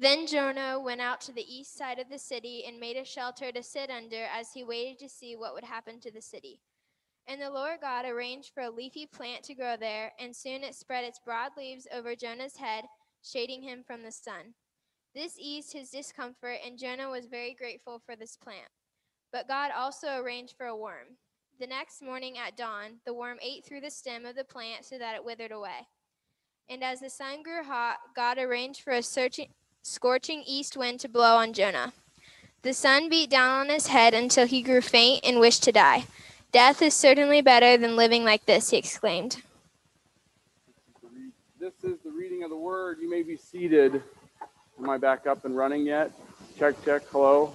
Then Jonah went out to the east side of the city and made a shelter to sit under as he waited to see what would happen to the city. And the Lord God arranged for a leafy plant to grow there, and soon it spread its broad leaves over Jonah's head, shading him from the sun. This eased his discomfort, and Jonah was very grateful for this plant. But God also arranged for a worm. The next morning at dawn, the worm ate through the stem of the plant so that it withered away. And as the sun grew hot, God arranged for a searching scorching east wind to blow on Jonah. The sun beat down on his head until he grew faint and wished to die. Death is certainly better than living like this, he exclaimed. This is the reading of the word. You may be seated. Am I back up and running yet? Check, check. Hello.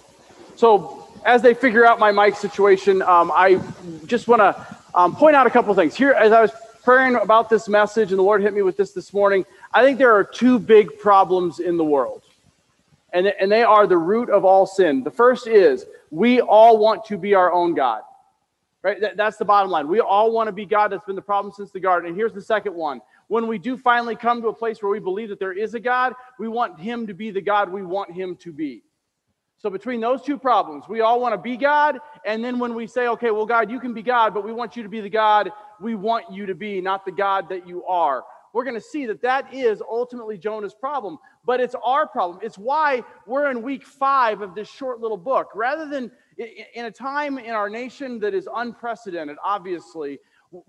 So, as they figure out my mic situation, um, I just want to um, point out a couple things. Here, as I was praying about this message, and the Lord hit me with this this morning, I think there are two big problems in the world, and, and they are the root of all sin. The first is we all want to be our own God, right? That, that's the bottom line. We all want to be God. That's been the problem since the garden. And here's the second one. When we do finally come to a place where we believe that there is a God, we want Him to be the God we want Him to be. So, between those two problems, we all want to be God. And then when we say, okay, well, God, you can be God, but we want you to be the God we want you to be, not the God that you are we're going to see that that is ultimately Jonah's problem, but it's our problem. It's why we're in week five of this short little book. Rather than in a time in our nation that is unprecedented, obviously,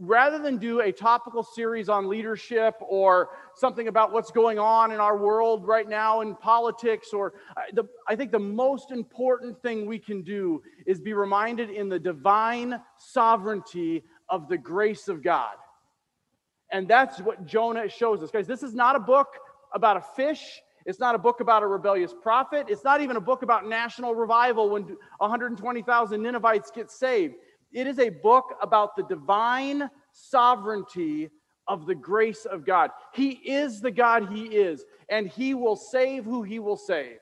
rather than do a topical series on leadership or something about what's going on in our world right now in politics, or uh, the, I think the most important thing we can do is be reminded in the divine sovereignty of the grace of God. And that's what Jonah shows us. Guys, this is not a book about a fish. It's not a book about a rebellious prophet. It's not even a book about national revival when 120,000 Ninevites get saved. It is a book about the divine sovereignty of the grace of God. He is the God He is, and He will save who He will save.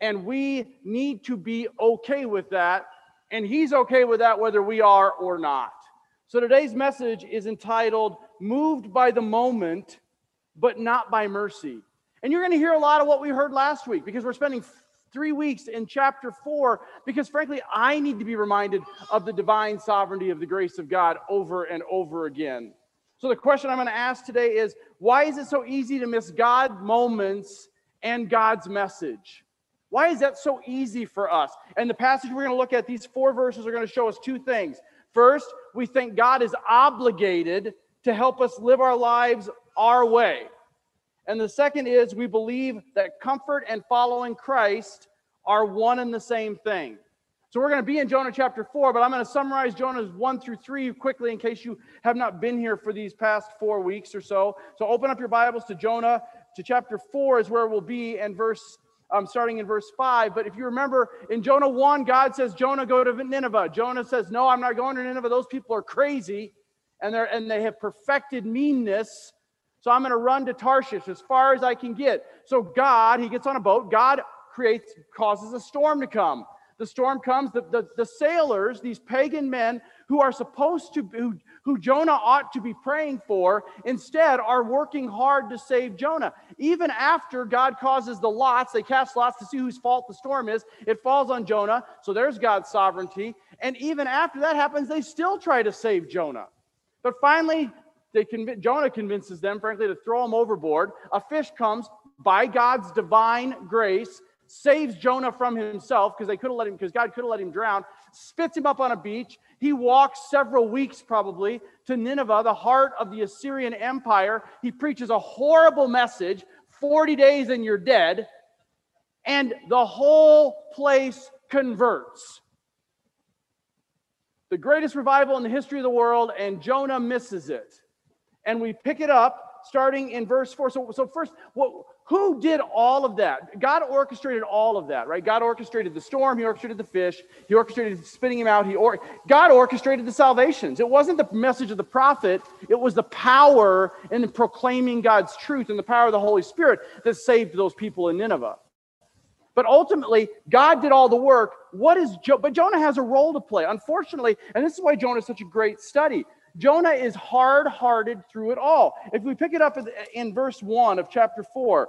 And we need to be okay with that, and He's okay with that whether we are or not. So today's message is entitled Moved by the Moment, but Not by Mercy. And you're going to hear a lot of what we heard last week because we're spending three weeks in chapter four because, frankly, I need to be reminded of the divine sovereignty of the grace of God over and over again. So the question I'm going to ask today is why is it so easy to miss God moments and God's message? Why is that so easy for us? And the passage we're going to look at, these four verses are going to show us two things. First, we think God is obligated to help us live our lives our way. And the second is we believe that comfort and following Christ are one and the same thing. So we're going to be in Jonah chapter 4, but I'm going to summarize Jonah's 1 through 3 quickly in case you have not been here for these past four weeks or so. So open up your Bibles to Jonah, to chapter 4 is where we'll be, and verse um, starting in verse 5. But if you remember in Jonah 1, God says, Jonah, go to Nineveh. Jonah says, No, I'm not going to Nineveh. Those people are crazy and, they're, and they have perfected meanness. So I'm going to run to Tarshish as far as I can get. So God, he gets on a boat. God creates, causes a storm to come. The storm comes. The, the, the sailors, these pagan men who are supposed to, who, who Jonah ought to be praying for, instead are working hard to save Jonah. Even after God causes the lots, they cast lots to see whose fault the storm is. It falls on Jonah. So there's God's sovereignty. And even after that happens, they still try to save Jonah. But finally, conv- Jonah convinces them, frankly, to throw him overboard. A fish comes by God's divine grace, saves Jonah from himself because they could have let him, because God could have let him drown, spits him up on a beach. He walks several weeks probably to Nineveh, the heart of the Assyrian Empire. He preaches a horrible message 40 days and you're dead. And the whole place converts the greatest revival in the history of the world, and Jonah misses it. And we pick it up starting in verse 4. So, so first, what, who did all of that? God orchestrated all of that, right? God orchestrated the storm, He orchestrated the fish, He orchestrated spitting him out. He or, God orchestrated the salvations. It wasn't the message of the prophet, it was the power in proclaiming God's truth and the power of the Holy Spirit that saved those people in Nineveh. But ultimately, God did all the work. What is jo- but Jonah has a role to play. Unfortunately, and this is why Jonah is such a great study. Jonah is hard-hearted through it all. If we pick it up in verse 1 of chapter 4,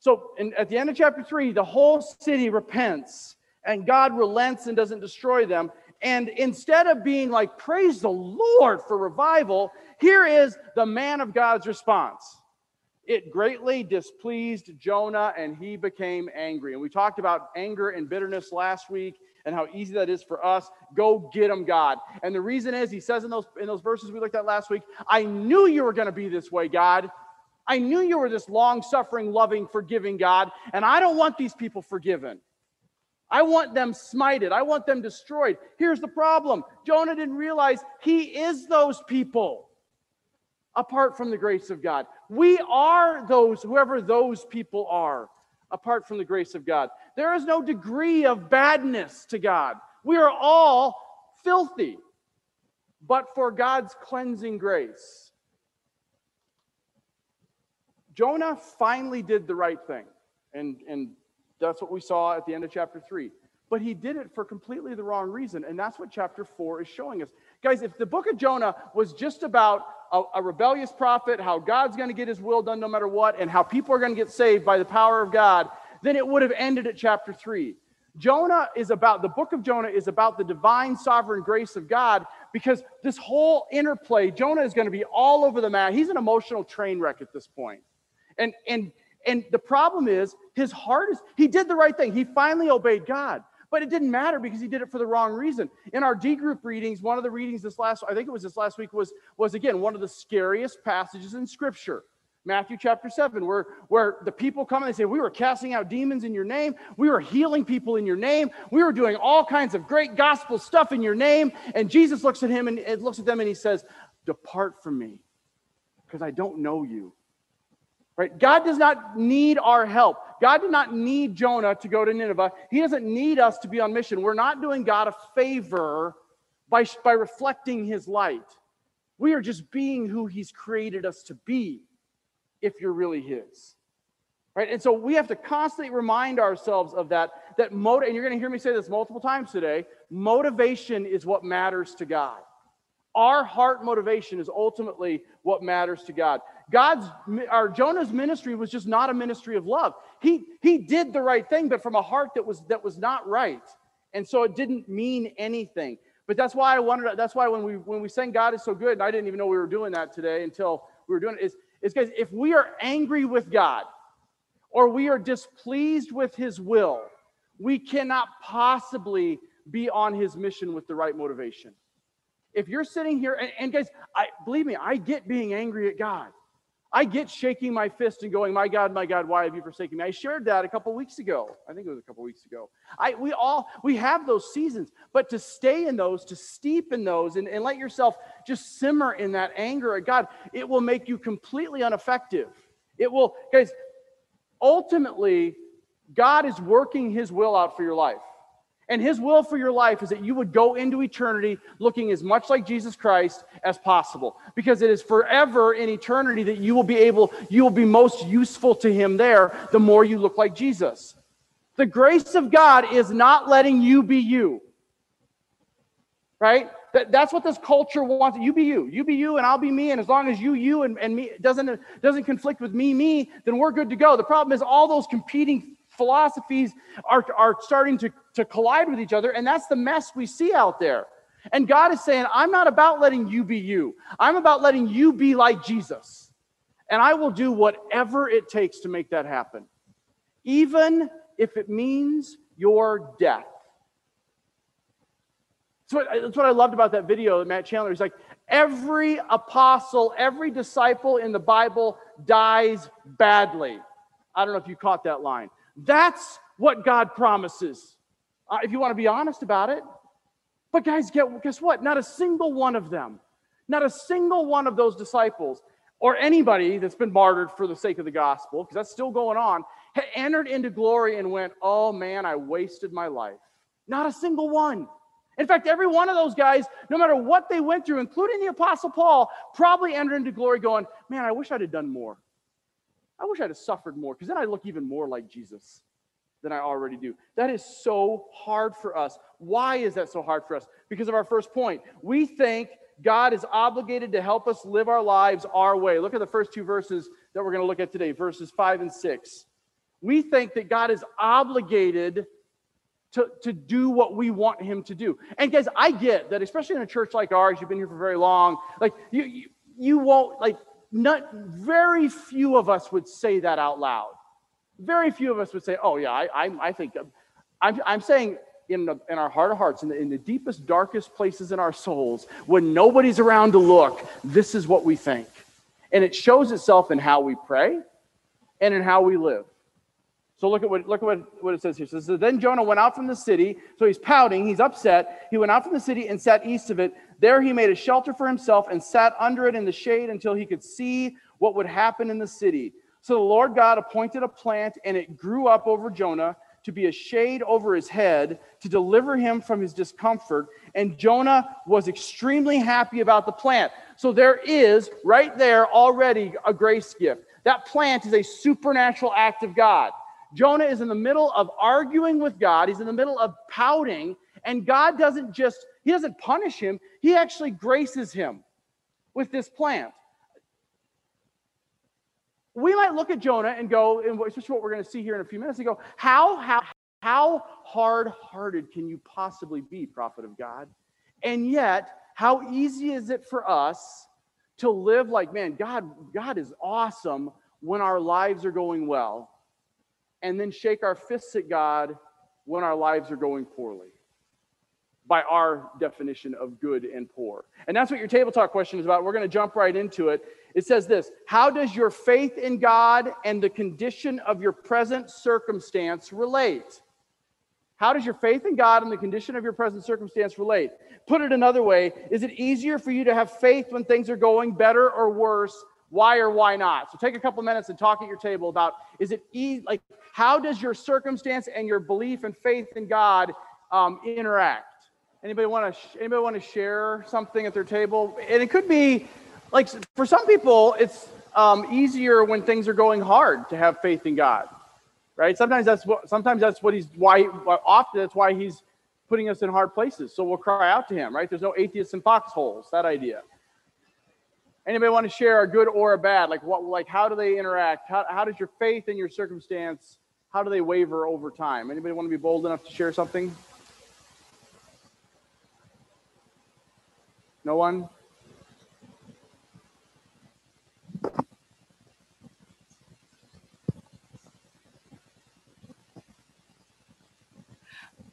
So in, at the end of chapter three, the whole city repents and God relents and doesn't destroy them. And instead of being like, praise the Lord for revival, here is the man of God's response. It greatly displeased Jonah and he became angry. And we talked about anger and bitterness last week and how easy that is for us. Go get him, God. And the reason is, he says in those, in those verses we looked at last week, I knew you were going to be this way, God. I knew you were this long suffering, loving, forgiving God, and I don't want these people forgiven. I want them smited. I want them destroyed. Here's the problem Jonah didn't realize he is those people apart from the grace of God. We are those, whoever those people are, apart from the grace of God. There is no degree of badness to God. We are all filthy, but for God's cleansing grace. Jonah finally did the right thing. And, and that's what we saw at the end of chapter 3. But he did it for completely the wrong reason. And that's what chapter 4 is showing us. Guys, if the book of Jonah was just about a, a rebellious prophet, how God's going to get his will done no matter what, and how people are going to get saved by the power of God, then it would have ended at chapter 3. Jonah is about, the book of Jonah is about the divine sovereign grace of God because this whole interplay, Jonah is going to be all over the map. He's an emotional train wreck at this point. And, and, and the problem is his heart is, he did the right thing. He finally obeyed God. But it didn't matter because he did it for the wrong reason. In our D group readings, one of the readings this last, I think it was this last week, was, was again one of the scariest passages in Scripture. Matthew chapter 7, where, where the people come and they say, We were casting out demons in your name. We were healing people in your name. We were doing all kinds of great gospel stuff in your name. And Jesus looks at him and, and looks at them and he says, Depart from me, because I don't know you. Right? God does not need our help. God did not need Jonah to go to Nineveh. He doesn't need us to be on mission. We're not doing God a favor by, by reflecting his light. We are just being who he's created us to be if you're really his. Right? And so we have to constantly remind ourselves of that that motive and you're going to hear me say this multiple times today, motivation is what matters to God. Our heart motivation is ultimately what matters to God. God's our Jonah's ministry was just not a ministry of love. He he did the right thing, but from a heart that was that was not right. And so it didn't mean anything. But that's why I wanted that's why when we when we sang God is so good, and I didn't even know we were doing that today until we were doing it, is, is guys, if we are angry with God or we are displeased with his will, we cannot possibly be on his mission with the right motivation. If you're sitting here, and, and guys, I believe me, I get being angry at God. I get shaking my fist and going, My God, my God, why have you forsaken me? I shared that a couple weeks ago. I think it was a couple weeks ago. I we all we have those seasons, but to stay in those, to steep in those, and, and let yourself just simmer in that anger at God, it will make you completely ineffective. It will, guys, ultimately, God is working his will out for your life. And his will for your life is that you would go into eternity looking as much like Jesus Christ as possible. Because it is forever in eternity that you will be able, you will be most useful to him there the more you look like Jesus. The grace of God is not letting you be you. Right? That, that's what this culture wants. You be you. You be you and I'll be me. And as long as you, you and, and me doesn't, doesn't conflict with me, me, then we're good to go. The problem is all those competing philosophies are, are starting to, to collide with each other, and that's the mess we see out there. And God is saying, I'm not about letting you be you, I'm about letting you be like Jesus. And I will do whatever it takes to make that happen, even if it means your death. So that's what I loved about that video that Matt Chandler. He's like, every apostle, every disciple in the Bible dies badly. I don't know if you caught that line. That's what God promises, uh, if you want to be honest about it. But guys, guess what? Not a single one of them, not a single one of those disciples or anybody that's been martyred for the sake of the gospel, because that's still going on, had entered into glory and went, oh man, I wasted my life. Not a single one. In fact, every one of those guys, no matter what they went through, including the Apostle Paul, probably entered into glory going, man, I wish I'd have done more. I wish I'd have suffered more because then I look even more like Jesus than I already do. That is so hard for us. Why is that so hard for us? Because of our first point. We think God is obligated to help us live our lives our way. Look at the first two verses that we're going to look at today, verses 5 and 6. We think that God is obligated to, to do what we want him to do. And guys, I get that, especially in a church like ours, you've been here for very long, like you, you, you won't, like, not very few of us would say that out loud. Very few of us would say, oh, yeah, I, I, I think, um, I'm, I'm saying in, the, in our heart of hearts, in the, in the deepest, darkest places in our souls, when nobody's around to look, this is what we think. And it shows itself in how we pray and in how we live. So look at what look at what, what it says here. So, so then Jonah went out from the city. So he's pouting, he's upset. He went out from the city and sat east of it. There he made a shelter for himself and sat under it in the shade until he could see what would happen in the city. So the Lord God appointed a plant, and it grew up over Jonah to be a shade over his head to deliver him from his discomfort. And Jonah was extremely happy about the plant. So there is right there already a grace gift. That plant is a supernatural act of God. Jonah is in the middle of arguing with God, he's in the middle of pouting, and God doesn't just, he doesn't punish him, he actually graces him with this plant. We might look at Jonah and go, and especially what we're going to see here in a few minutes, and go, how, how, how hard-hearted can you possibly be, prophet of God? And yet, how easy is it for us to live like, man, God, God is awesome when our lives are going well and then shake our fists at God when our lives are going poorly by our definition of good and poor. And that's what your table talk question is about. We're going to jump right into it. It says this How does your faith in God and the condition of your present circumstance relate? How does your faith in God and the condition of your present circumstance relate? Put it another way Is it easier for you to have faith when things are going better or worse? Why or why not? So take a couple minutes and talk at your table about is it easy, like how does your circumstance and your belief and faith in God um, interact? Anybody want to anybody want to share something at their table? And it could be like for some people, it's um, easier when things are going hard to have faith in God, right? Sometimes that's what sometimes that's what he's why often that's why he's putting us in hard places. So we'll cry out to him, right? There's no atheists in foxholes. That idea. Anybody want to share a good or a bad? Like what? Like how do they interact? How, how does your faith in your circumstance how do they waver over time? Anybody want to be bold enough to share something? No one?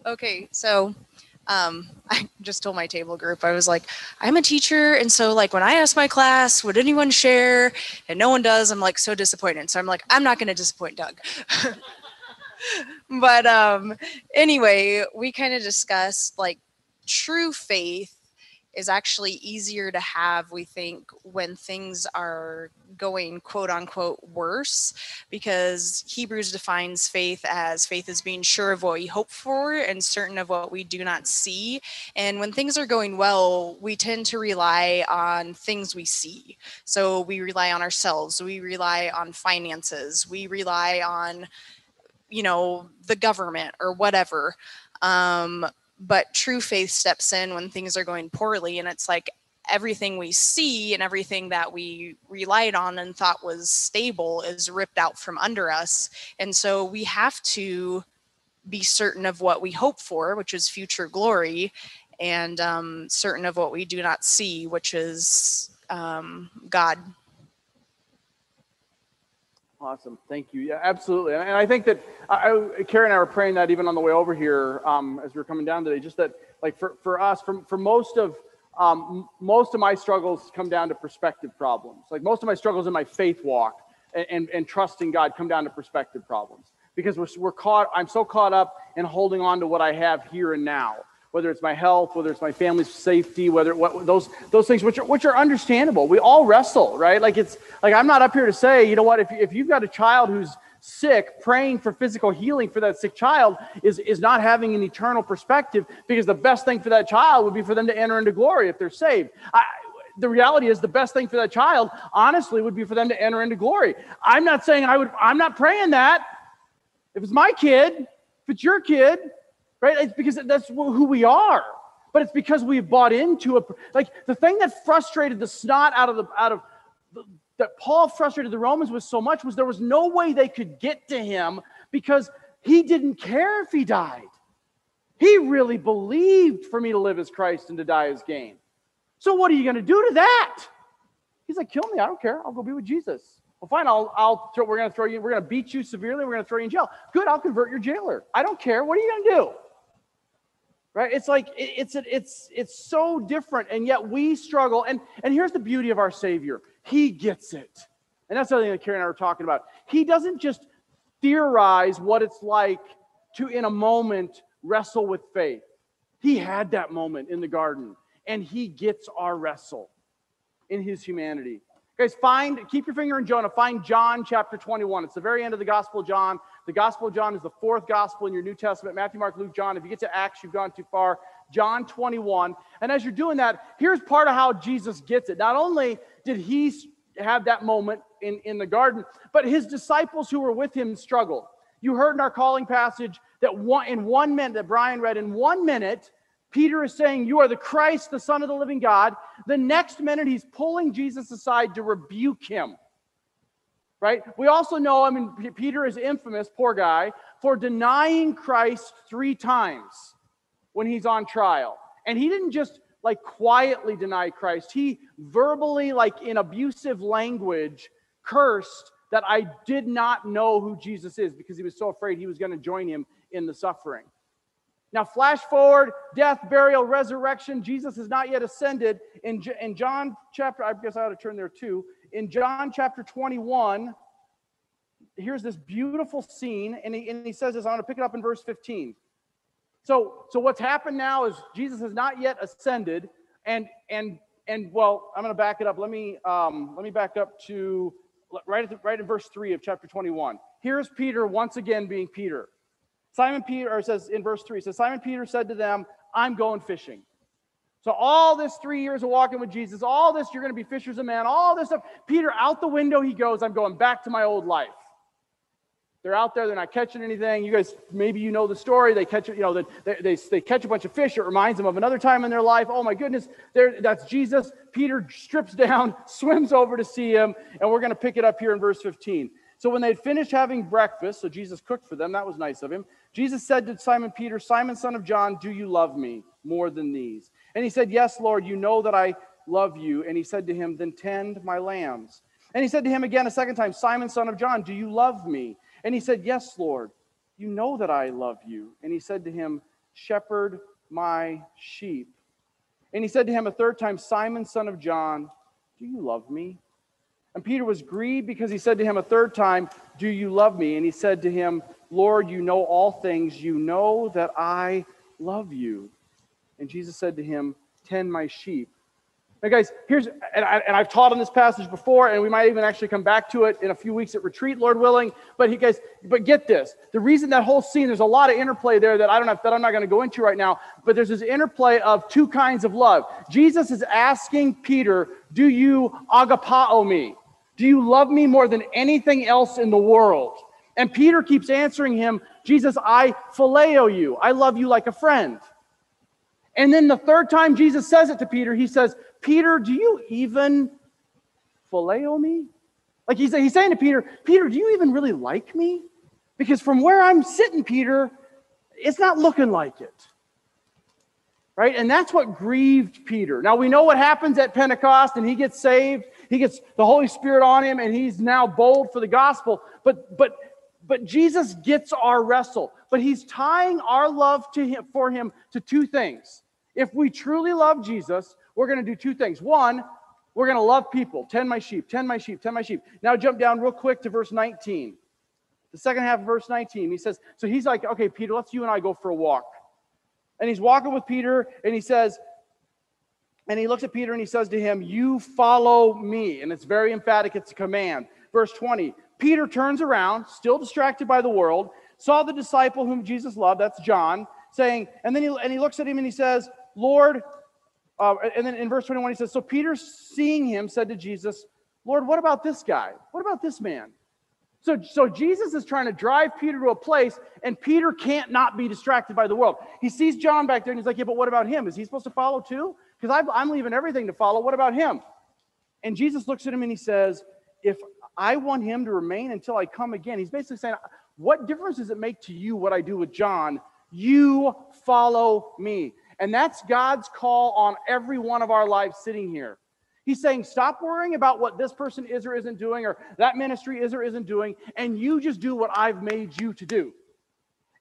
Okay, so um, I just told my table group, I was like, I'm a teacher. And so, like, when I ask my class, would anyone share? And no one does, I'm like so disappointed. So I'm like, I'm not going to disappoint Doug. but um anyway, we kind of discussed like true faith is actually easier to have, we think, when things are going quote unquote worse, because Hebrews defines faith as faith as being sure of what we hope for and certain of what we do not see. And when things are going well, we tend to rely on things we see. So we rely on ourselves, we rely on finances, we rely on you know the government or whatever um, but true faith steps in when things are going poorly and it's like everything we see and everything that we relied on and thought was stable is ripped out from under us. And so we have to be certain of what we hope for which is future glory and um, certain of what we do not see which is um, god Awesome. Thank you. Yeah, absolutely. And I think that I, Carrie and I were praying that even on the way over here um, as we were coming down today, just that like for, for us, for, for most of, um, most of my struggles come down to perspective problems. Like most of my struggles in my faith walk and, and, and trusting God come down to perspective problems because we're, we're caught, I'm so caught up in holding on to what I have here and now whether it's my health, whether it's my family's safety, whether what those those things which are which are understandable. We all wrestle, right? Like it's like I'm not up here to say, you know what, if if you've got a child who's sick, praying for physical healing for that sick child is is not having an eternal perspective because the best thing for that child would be for them to enter into glory if they're saved. I, the reality is the best thing for that child honestly would be for them to enter into glory. I'm not saying I would I'm not praying that. If it's my kid, if it's your kid, right? It's because that's who we are. But it's because we've bought into a like the thing that frustrated the snot out of the out of the, that Paul frustrated the Romans with so much was there was no way they could get to him because he didn't care if he died. He really believed for me to live as Christ and to die as gain. So what are you going to do to that? He's like, kill me. I don't care. I'll go be with Jesus. Well, fine. I'll, I'll throw, we're going to throw you, we're going to beat you severely. We're going to throw you in jail. Good. I'll convert your jailer. I don't care. What are you going to do? Right? It's like, it, it's, it's, it's so different. And yet we struggle. And, and here's the beauty of our Savior. He gets it. And that's the other thing that Carrie and I were talking about. He doesn't just theorize what it's like to, in a moment, wrestle with faith. He had that moment in the garden, and he gets our wrestle in his humanity. Guys, find, keep your finger in Jonah. Find John chapter 21. It's the very end of the Gospel John. The Gospel of John is the fourth Gospel in your New Testament Matthew, Mark, Luke, John. If you get to Acts, you've gone too far. John 21. And as you're doing that, here's part of how Jesus gets it. Not only did he have that moment in, in the garden, but his disciples who were with him struggled. You heard in our calling passage that one, in one minute, that Brian read, in one minute, Peter is saying, You are the Christ, the Son of the living God. The next minute, he's pulling Jesus aside to rebuke him. Right? We also know, I mean, Peter is infamous, poor guy, for denying Christ three times when he's on trial. And he didn't just like quietly deny Christ, he verbally, like in abusive language, cursed that I did not know who Jesus is because he was so afraid he was going to join him in the suffering. Now, flash forward death, burial, resurrection. Jesus has not yet ascended. In, in John chapter, I guess I ought to turn there too. In John chapter 21, here's this beautiful scene, and he, and he says this. I'm going to pick it up in verse 15. So, so what's happened now is Jesus has not yet ascended, and and and well, I'm going to back it up. Let me um, let me back up to right the, right in verse three of chapter 21. Here's Peter once again being Peter. Simon Peter says in verse 3, says, Simon Peter said to them, I'm going fishing. So all this three years of walking with Jesus, all this, you're going to be fishers of men, all this stuff. Peter, out the window he goes, I'm going back to my old life. They're out there, they're not catching anything. You guys, maybe you know the story. They catch, you know, they, they, they catch a bunch of fish. It reminds them of another time in their life. Oh my goodness, there, that's Jesus. Peter strips down, swims over to see him, and we're going to pick it up here in verse 15. So when they'd finished having breakfast, so Jesus cooked for them, that was nice of him. Jesus said to Simon Peter, Simon, son of John, do you love me more than these? And he said, Yes, Lord, you know that I love you. And he said to him, Then tend my lambs. And he said to him again a second time, Simon, son of John, do you love me? And he said, Yes, Lord, you know that I love you. And he said to him, Shepherd my sheep. And he said to him a third time, Simon, son of John, do you love me? And Peter was grieved because he said to him a third time, Do you love me? And he said to him, Lord, you know all things. You know that I love you. And Jesus said to him, Tend my sheep. Now, guys, here's, and, I, and I've taught on this passage before, and we might even actually come back to it in a few weeks at retreat, Lord willing. But he guys, but get this: the reason that whole scene, there's a lot of interplay there that I don't have, that I'm not going to go into right now. But there's this interplay of two kinds of love. Jesus is asking Peter, "Do you agapao me? Do you love me more than anything else in the world?" And Peter keeps answering him, "Jesus, I phileo you. I love you like a friend." And then the third time Jesus says it to Peter, he says, Peter, do you even phileo me? Like he's, he's saying to Peter, Peter, do you even really like me? Because from where I'm sitting, Peter, it's not looking like it. Right? And that's what grieved Peter. Now we know what happens at Pentecost, and he gets saved. He gets the Holy Spirit on him, and he's now bold for the gospel. But but but Jesus gets our wrestle. But he's tying our love to him for him to two things. If we truly love Jesus, we're going to do two things. One, we're going to love people. Tend my sheep, tend my sheep, tend my sheep. Now jump down real quick to verse 19. The second half of verse 19. He says, So he's like, Okay, Peter, let's you and I go for a walk. And he's walking with Peter, and he says, and he looks at Peter and he says to him, You follow me. And it's very emphatic, it's a command. Verse 20 Peter turns around, still distracted by the world, saw the disciple whom Jesus loved, that's John, saying, and then he, and he looks at him and he says, Lord, uh, and then in verse 21, he says, So Peter, seeing him, said to Jesus, Lord, what about this guy? What about this man? So, so Jesus is trying to drive Peter to a place, and Peter can't not be distracted by the world. He sees John back there, and he's like, Yeah, but what about him? Is he supposed to follow too? Because I'm leaving everything to follow. What about him? And Jesus looks at him and he says, If I want him to remain until I come again, he's basically saying, What difference does it make to you what I do with John? You follow me. And that's God's call on every one of our lives sitting here. He's saying, stop worrying about what this person is or isn't doing, or that ministry is or isn't doing, and you just do what I've made you to do.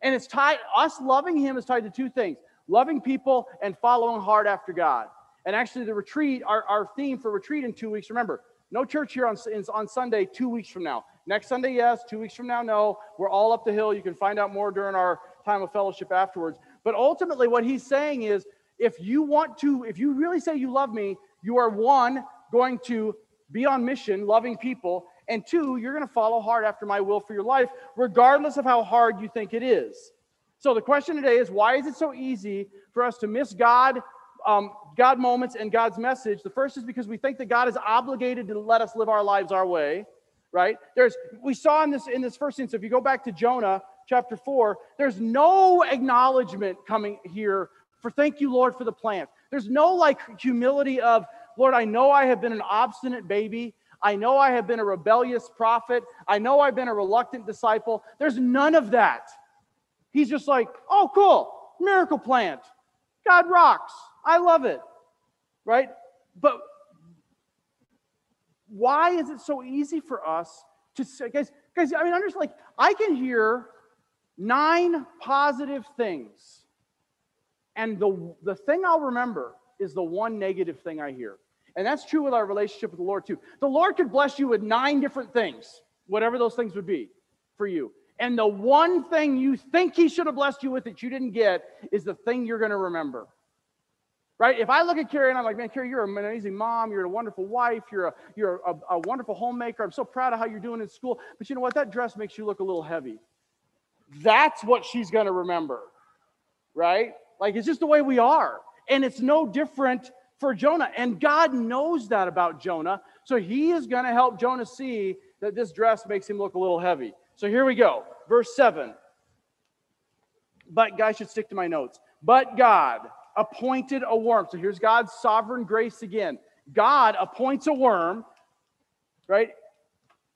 And it's tied, us loving Him is tied to two things loving people and following hard after God. And actually, the retreat, our, our theme for retreat in two weeks, remember, no church here on, on Sunday two weeks from now. Next Sunday, yes. Two weeks from now, no. We're all up the hill. You can find out more during our time of fellowship afterwards. But ultimately, what he's saying is if you want to, if you really say you love me, you are one, going to be on mission, loving people, and two, you're going to follow hard after my will for your life, regardless of how hard you think it is. So the question today is why is it so easy for us to miss God, um, God moments and God's message? The first is because we think that God is obligated to let us live our lives our way, right? There's we saw in this in this first instance. If you go back to Jonah chapter four, there's no acknowledgement coming here for thank you, Lord, for the plant. There's no like humility of Lord, I know I have been an obstinate baby. I know I have been a rebellious prophet. I know I've been a reluctant disciple. There's none of that. He's just like, oh, cool, miracle plant. God rocks. I love it. Right? But why is it so easy for us to say, guys, guys, I mean, I'm like, I can hear nine positive things. And the, the thing I'll remember is the one negative thing I hear. And that's true with our relationship with the Lord, too. The Lord could bless you with nine different things, whatever those things would be for you. And the one thing you think He should have blessed you with that you didn't get is the thing you're going to remember. Right? If I look at Carrie and I'm like, man, Carrie, you're an amazing mom. You're a wonderful wife. You're a, you're a, a wonderful homemaker. I'm so proud of how you're doing in school. But you know what? That dress makes you look a little heavy. That's what she's going to remember. Right? Like, it's just the way we are. And it's no different for Jonah. And God knows that about Jonah. So he is going to help Jonah see that this dress makes him look a little heavy. So here we go. Verse 7. But guys should stick to my notes. But God appointed a worm. So here's God's sovereign grace again. God appoints a worm, right?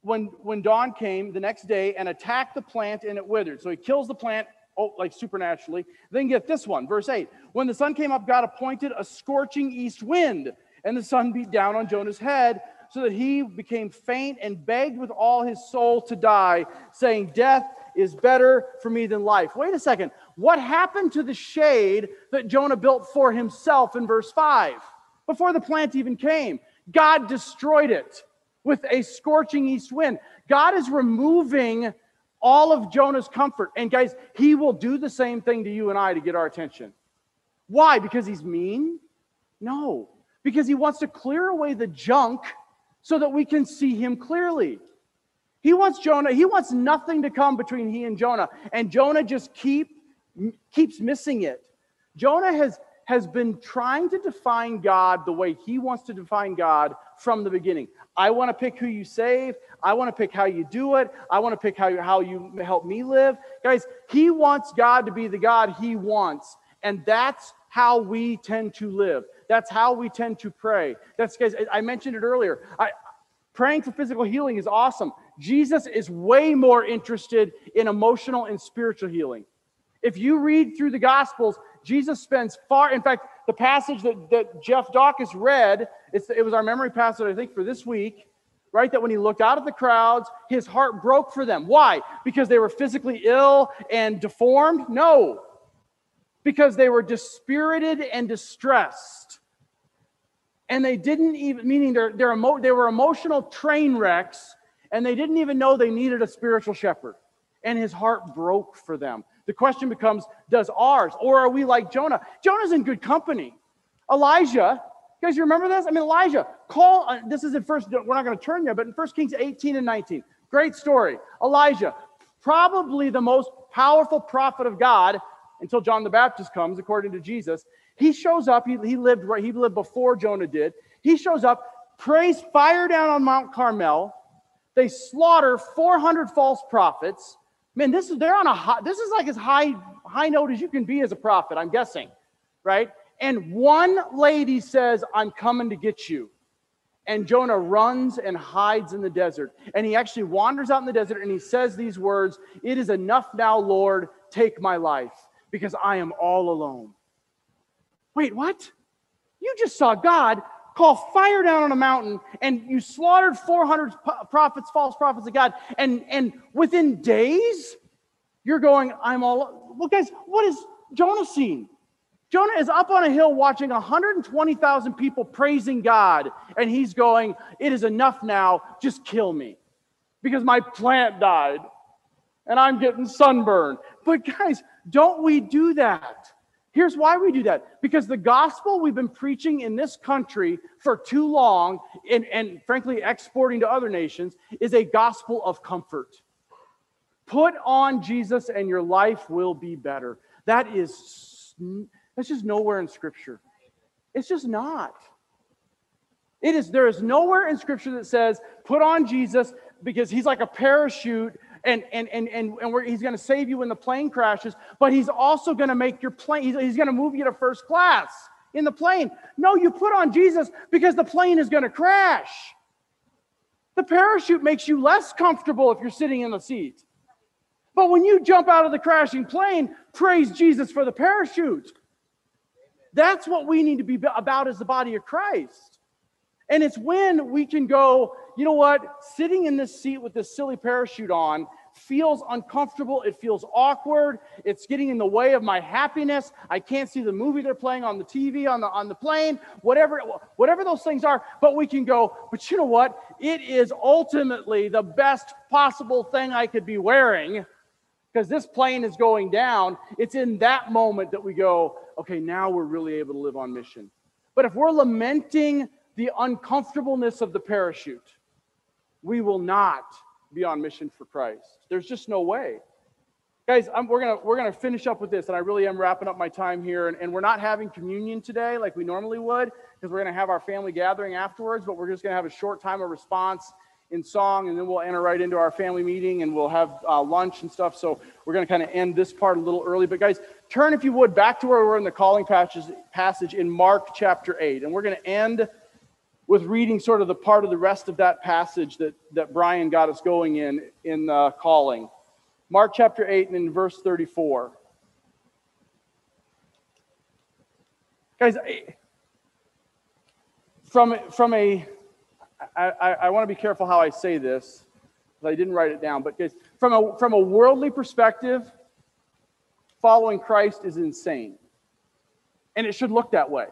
When when dawn came the next day and attacked the plant and it withered. So he kills the plant oh, like supernaturally. Then get this one, verse 8. When the sun came up, God appointed a scorching east wind, and the sun beat down on Jonah's head, so that he became faint and begged with all his soul to die, saying, Death is better for me than life. Wait a second. What happened to the shade that Jonah built for himself in verse 5? Before the plant even came, God destroyed it with a scorching east wind. God is removing all of Jonah's comfort. And guys, he will do the same thing to you and I to get our attention. Why? Because he's mean? No, because he wants to clear away the junk so that we can see him clearly. He wants Jonah, he wants nothing to come between he and Jonah. And Jonah just keep keeps missing it. Jonah has has been trying to define God the way he wants to define God from the beginning. I want to pick who you save. I want to pick how you do it. I want to pick how you, how you help me live. Guys, he wants God to be the God he wants. And that's how we tend to live. That's how we tend to pray. That's, guys, I mentioned it earlier. I, praying for physical healing is awesome. Jesus is way more interested in emotional and spiritual healing. If you read through the Gospels, Jesus spends far, in fact, the passage that, that Jeff Dawkins read, it was our memory passage, I think, for this week, right? That when he looked out at the crowds, his heart broke for them. Why? Because they were physically ill and deformed? No. Because they were dispirited and distressed. And they didn't even, meaning they're, they're emo, they were emotional train wrecks, and they didn't even know they needed a spiritual shepherd. And his heart broke for them. The question becomes Does ours, or are we like Jonah? Jonah's in good company. Elijah, you guys, you remember this? I mean, Elijah, call, uh, this is in first, we're not going to turn there, but in First Kings 18 and 19. Great story. Elijah, probably the most powerful prophet of God until John the Baptist comes, according to Jesus. He shows up, he, he lived right, he lived before Jonah did. He shows up, prays fire down on Mount Carmel. They slaughter 400 false prophets. Man, this is they're on a high, this is like as high high note as you can be as a prophet, I'm guessing, right? And one lady says, "I'm coming to get you." And Jonah runs and hides in the desert. And he actually wanders out in the desert and he says these words It is enough now, Lord, take my life, because I am all alone. Wait, what? You just saw God call fire down on a mountain and you slaughtered 400 prophets, false prophets of God. And, and within days, you're going, I'm all. Well, guys, what is Jonah seeing? Jonah is up on a hill watching 120,000 people praising God, and he's going, It is enough now, just kill me. Because my plant died and I'm getting sunburned. But guys, don't we do that? Here's why we do that because the gospel we've been preaching in this country for too long, and, and frankly, exporting to other nations, is a gospel of comfort. Put on Jesus and your life will be better. That is that's just nowhere in scripture. It's just not. It is there is nowhere in scripture that says put on Jesus because he's like a parachute and and and and, and he's going to save you when the plane crashes, but he's also going to make your plane he's, he's going to move you to first class in the plane. No, you put on Jesus because the plane is going to crash. The parachute makes you less comfortable if you're sitting in the seat. But when you jump out of the crashing plane, praise Jesus for the parachute. That's what we need to be about as the body of Christ. And it's when we can go, you know what, sitting in this seat with this silly parachute on feels uncomfortable. It feels awkward. It's getting in the way of my happiness. I can't see the movie they're playing on the TV, on the, on the plane, whatever, whatever those things are. But we can go, but you know what? It is ultimately the best possible thing I could be wearing because this plane is going down. It's in that moment that we go, okay, now we're really able to live on mission. But if we're lamenting the uncomfortableness of the parachute, we will not be on mission for Christ. There's just no way. Guys, I'm, we're gonna we're gonna finish up with this, and I really am wrapping up my time here. And, and we're not having communion today like we normally would, because we're gonna have our family gathering afterwards. But we're just gonna have a short time of response in song, and then we'll enter right into our family meeting and we'll have uh, lunch and stuff. So we're to kind of end this part a little early. But guys, turn, if you would, back to where we're in the calling passage, passage in Mark chapter 8. And we're to end with reading sort of the part of the rest of that passage that, that Brian got us going in, in uh, calling. Mark chapter 8 and in verse 34. Guys, from, from a I, I, I want to be careful how I say this. I didn't write it down, but guys, from a from a worldly perspective, following Christ is insane. And it should look that way.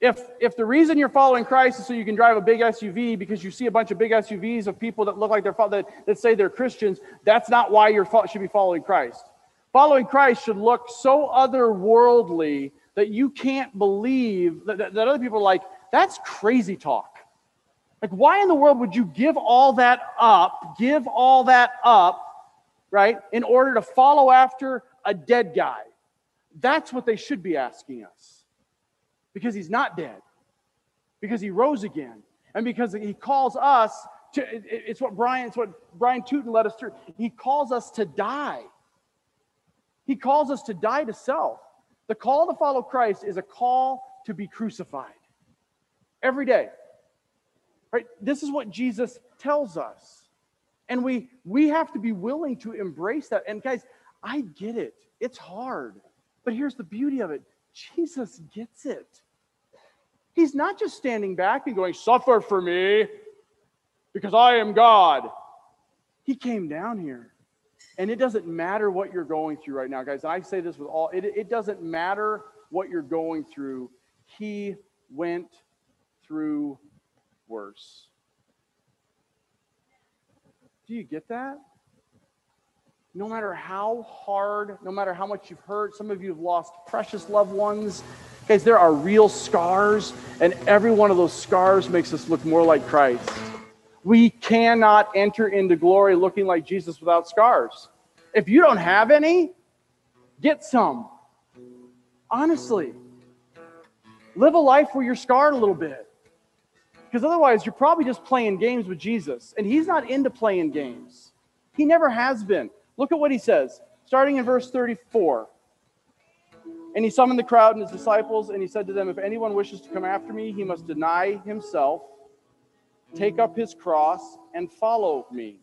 If if the reason you're following Christ is so you can drive a big SUV because you see a bunch of big SUVs of people that look like they're that, that say they're Christians, that's not why you should be following Christ. Following Christ should look so otherworldly that you can't believe that, that other people are like, that's crazy talk. Like, why in the world would you give all that up, give all that up, right, in order to follow after a dead guy? That's what they should be asking us. Because he's not dead, because he rose again, and because he calls us to, it's what Brian, it's what Brian Tootin led us through. He calls us to die. He calls us to die to self. The call to follow Christ is a call to be crucified every day. Right? This is what Jesus tells us. And we we have to be willing to embrace that. And guys, I get it. It's hard. But here's the beauty of it. Jesus gets it. He's not just standing back and going, "Suffer for me because I am God." He came down here. And it doesn't matter what you're going through right now, guys. And I say this with all it, it doesn't matter what you're going through. He went through worse. Do you get that? No matter how hard, no matter how much you've hurt, some of you have lost precious loved ones. Guys, there are real scars, and every one of those scars makes us look more like Christ. We cannot enter into glory looking like Jesus without scars. If you don't have any, get some. Honestly, live a life where you're scarred a little bit. Because otherwise, you're probably just playing games with Jesus. And he's not into playing games, he never has been. Look at what he says, starting in verse 34. And he summoned the crowd and his disciples, and he said to them, If anyone wishes to come after me, he must deny himself take up his cross, and follow me.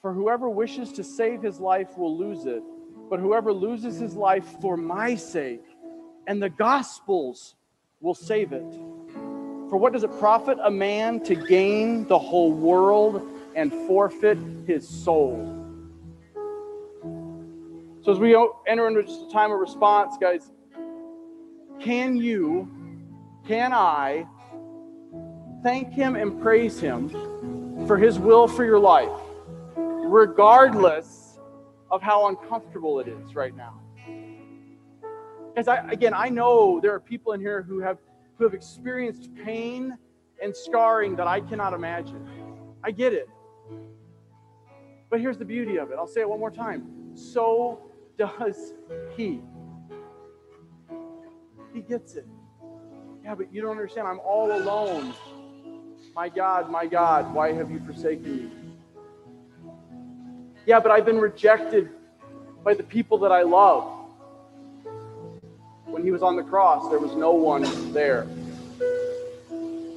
For whoever wishes to save his life will lose it, but whoever loses his life for my sake and the gospel's will save it. For what does it profit a man to gain the whole world and forfeit his soul? As we enter into just a time of response, guys, can you, can I thank him and praise him for his will for your life, regardless of how uncomfortable it is right now? Because I, again, I know there are people in here who have who have experienced pain and scarring that I cannot imagine. I get it. But here's the beauty of it. I'll say it one more time. So does he. He gets it. Yeah, but you don't understand. I'm all alone. My God, my God, why have you forsaken me? Yeah, but I've been rejected by the people that I love when he was on the cross, there was no one there.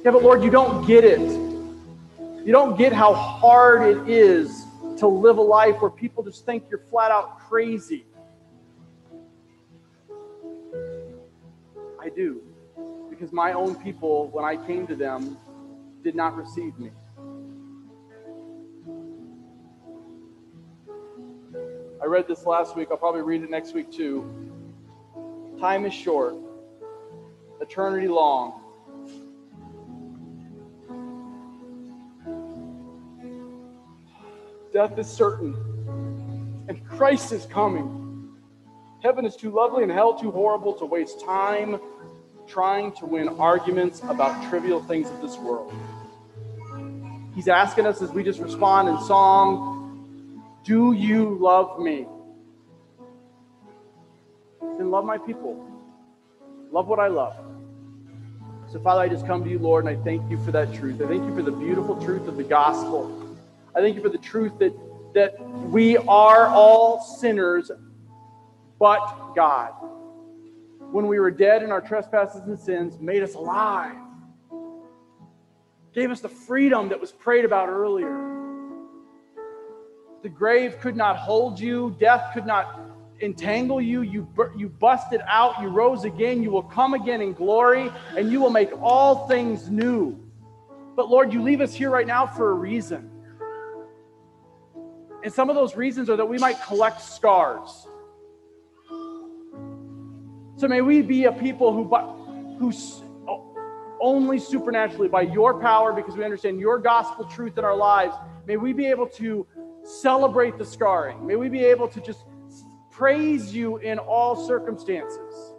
Yeah, but Lord, you don't get it. You don't get how hard it is to live a life where people just think you're flat out crazy. I do. Because my own people, when I came to them, did not receive me. I read this last week. I'll probably read it next week too. Time is short, eternity long. Death is certain, and Christ is coming. Heaven is too lovely and hell too horrible to waste time trying to win arguments about trivial things of this world. He's asking us as we just respond in song, Do you love me? then love my people. Love what I love. So, Father, I just come to you, Lord, and I thank you for that truth. I thank you for the beautiful truth of the gospel. I thank you for the truth that, that we are all sinners, but God, when we were dead in our trespasses and sins, made us alive, gave us the freedom that was prayed about earlier. The grave could not hold you, death could not entangle you. You, you busted out. You rose again. You will come again in glory, and you will make all things new. But Lord, you leave us here right now for a reason. And some of those reasons are that we might collect scars. So may we be a people who, who only supernaturally, by your power, because we understand your gospel truth in our lives, may we be able to celebrate the scarring. May we be able to just praise you in all circumstances.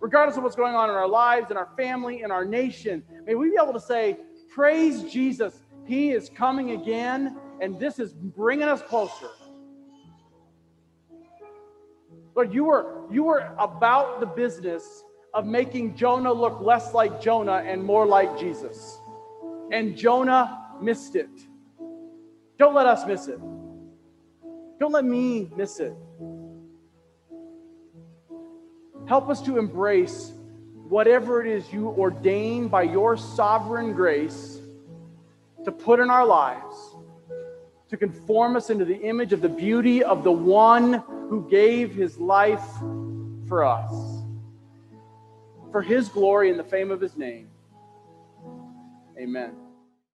Regardless of what's going on in our lives, in our family, in our nation, may we be able to say, Praise Jesus. He is coming again, and this is bringing us closer. Lord, you were, you were about the business of making Jonah look less like Jonah and more like Jesus. And Jonah missed it. Don't let us miss it. Don't let me miss it. Help us to embrace whatever it is you ordain by your sovereign grace to put in our lives, to conform us into the image of the beauty of the one who gave his life for us, for his glory and the fame of his name. Amen.